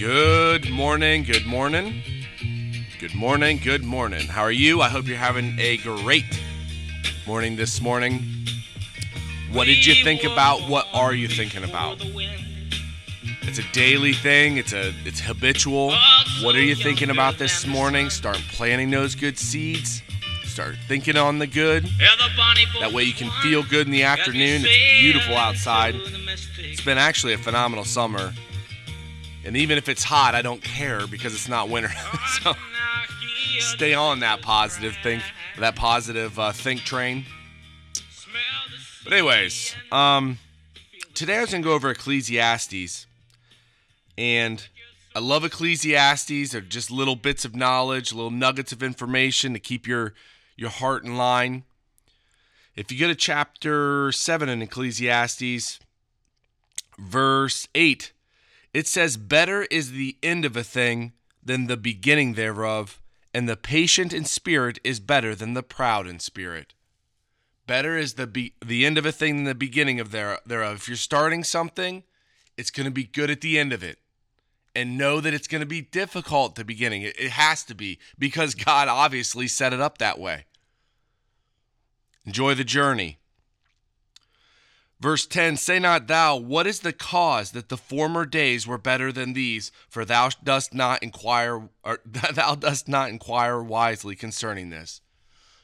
Good morning, good morning. Good morning, good morning. How are you? I hope you're having a great morning this morning. What did you think about? What are you thinking about? It's a daily thing. It's a it's habitual. What are you thinking about this morning? Start planting those good seeds. Start thinking on the good. That way you can feel good in the afternoon. It's beautiful outside. It's been actually a phenomenal summer. And even if it's hot, I don't care because it's not winter. so stay on that positive think, that positive uh, think train. But anyways, um, today I was gonna go over Ecclesiastes, and I love Ecclesiastes. They're just little bits of knowledge, little nuggets of information to keep your your heart in line. If you go to chapter seven in Ecclesiastes, verse eight it says, Better is the end of a thing than the beginning thereof, and the patient in spirit is better than the proud in spirit. Better is the be- the end of a thing than the beginning of there- thereof. If you're starting something, it's going to be good at the end of it. And know that it's going to be difficult at the beginning. It, it has to be because God obviously set it up that way. Enjoy the journey. Verse 10 Say not thou, What is the cause that the former days were better than these? For thou dost not inquire, or thou dost not inquire wisely concerning this.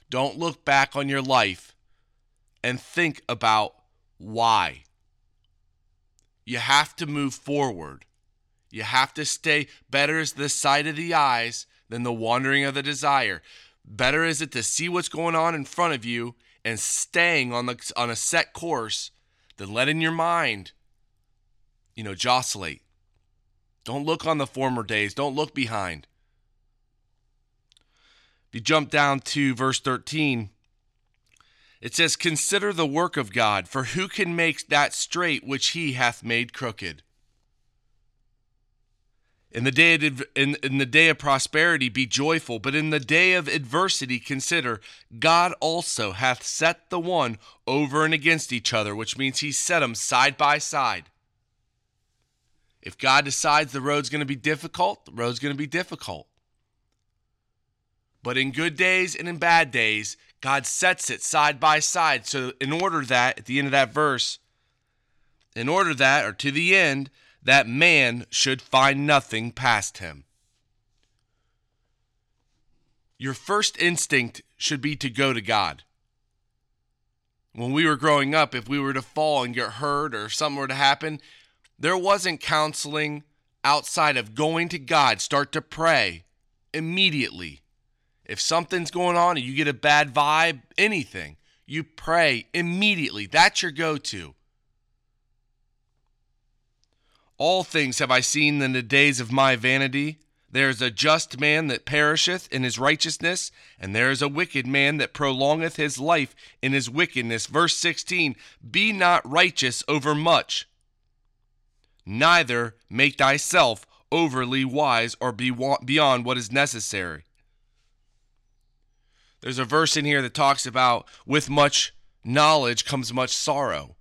Don't look back on your life and think about why. You have to move forward. You have to stay. Better is the sight of the eyes than the wandering of the desire. Better is it to see what's going on in front of you and staying on the on a set course than letting your mind, you know, jostlate. Don't look on the former days. Don't look behind. If you jump down to verse 13, it says, Consider the work of God, for who can make that straight which he hath made crooked? In the day of, in, in the day of prosperity be joyful, but in the day of adversity consider God also hath set the one over and against each other, which means he set them side by side. If God decides the road's going to be difficult, the road's going to be difficult. But in good days and in bad days, God sets it side by side. So in order that, at the end of that verse, in order that, or to the end, that man should find nothing past him. Your first instinct should be to go to God. When we were growing up, if we were to fall and get hurt or something were to happen, there wasn't counseling outside of going to God. Start to pray immediately. If something's going on and you get a bad vibe, anything, you pray immediately. That's your go to. All things have I seen in the days of my vanity. There is a just man that perisheth in his righteousness, and there is a wicked man that prolongeth his life in his wickedness. Verse 16 Be not righteous over much, neither make thyself overly wise or be beyond what is necessary. There's a verse in here that talks about with much knowledge comes much sorrow.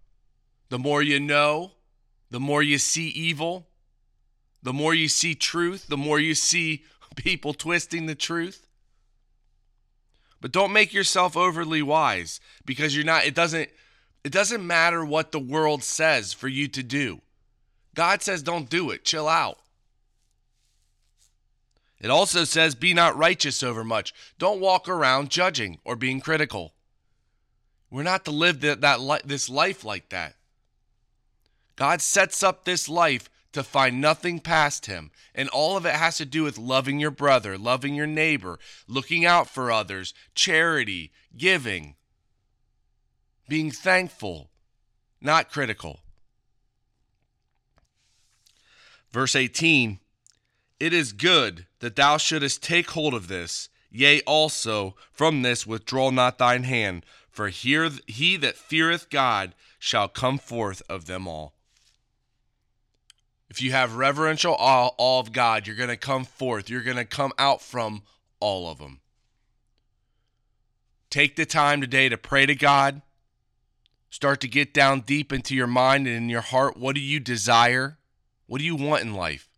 The more you know, the more you see evil, the more you see truth, the more you see people twisting the truth. But don't make yourself overly wise because you're not it doesn't it doesn't matter what the world says for you to do. God says don't do it. Chill out. It also says be not righteous over much. Don't walk around judging or being critical. We're not to live that, that this life like that. God sets up this life to find nothing past him. And all of it has to do with loving your brother, loving your neighbor, looking out for others, charity, giving, being thankful, not critical. Verse 18 It is good that thou shouldest take hold of this, yea, also from this withdraw not thine hand, for here he that feareth God shall come forth of them all. If you have reverential awe, awe of God, you're going to come forth. You're going to come out from all of them. Take the time today to pray to God. Start to get down deep into your mind and in your heart. What do you desire? What do you want in life?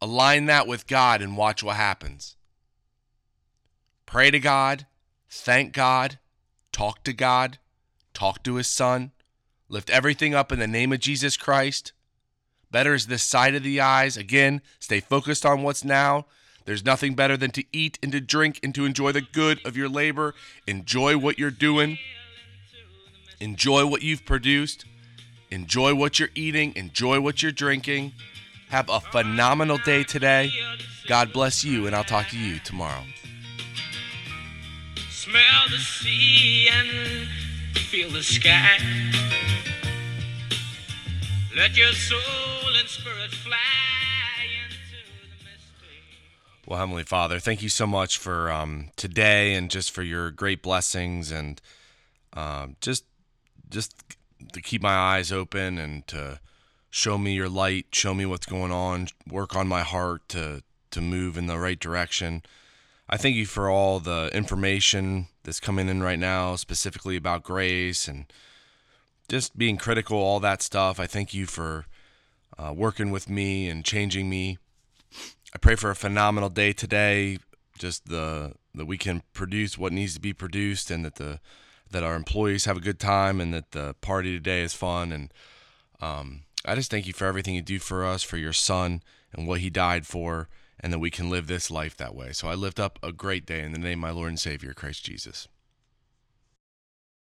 Align that with God and watch what happens. Pray to God, thank God, talk to God, talk to His Son, lift everything up in the name of Jesus Christ. Better is this sight of the eyes. Again, stay focused on what's now. There's nothing better than to eat and to drink and to enjoy the good of your labor. Enjoy what you're doing. Enjoy what you've produced. Enjoy what you're eating. Enjoy what you're drinking. Have a phenomenal day today. God bless you, and I'll talk to you tomorrow. Smell the sea and feel the sky. Let your soul and spirit fly into the. Well, Heavenly Father, thank you so much for um, today and just for your great blessings and um, just just to keep my eyes open and to show me your light, show me what's going on, work on my heart to to move in the right direction. I thank you for all the information that's coming in right now, specifically about grace and just being critical, all that stuff. I thank you for uh, working with me and changing me. I pray for a phenomenal day today. Just the that we can produce what needs to be produced, and that the that our employees have a good time, and that the party today is fun. And um, I just thank you for everything you do for us, for your Son, and what He died for, and that we can live this life that way. So I lift up a great day in the name of my Lord and Savior, Christ Jesus.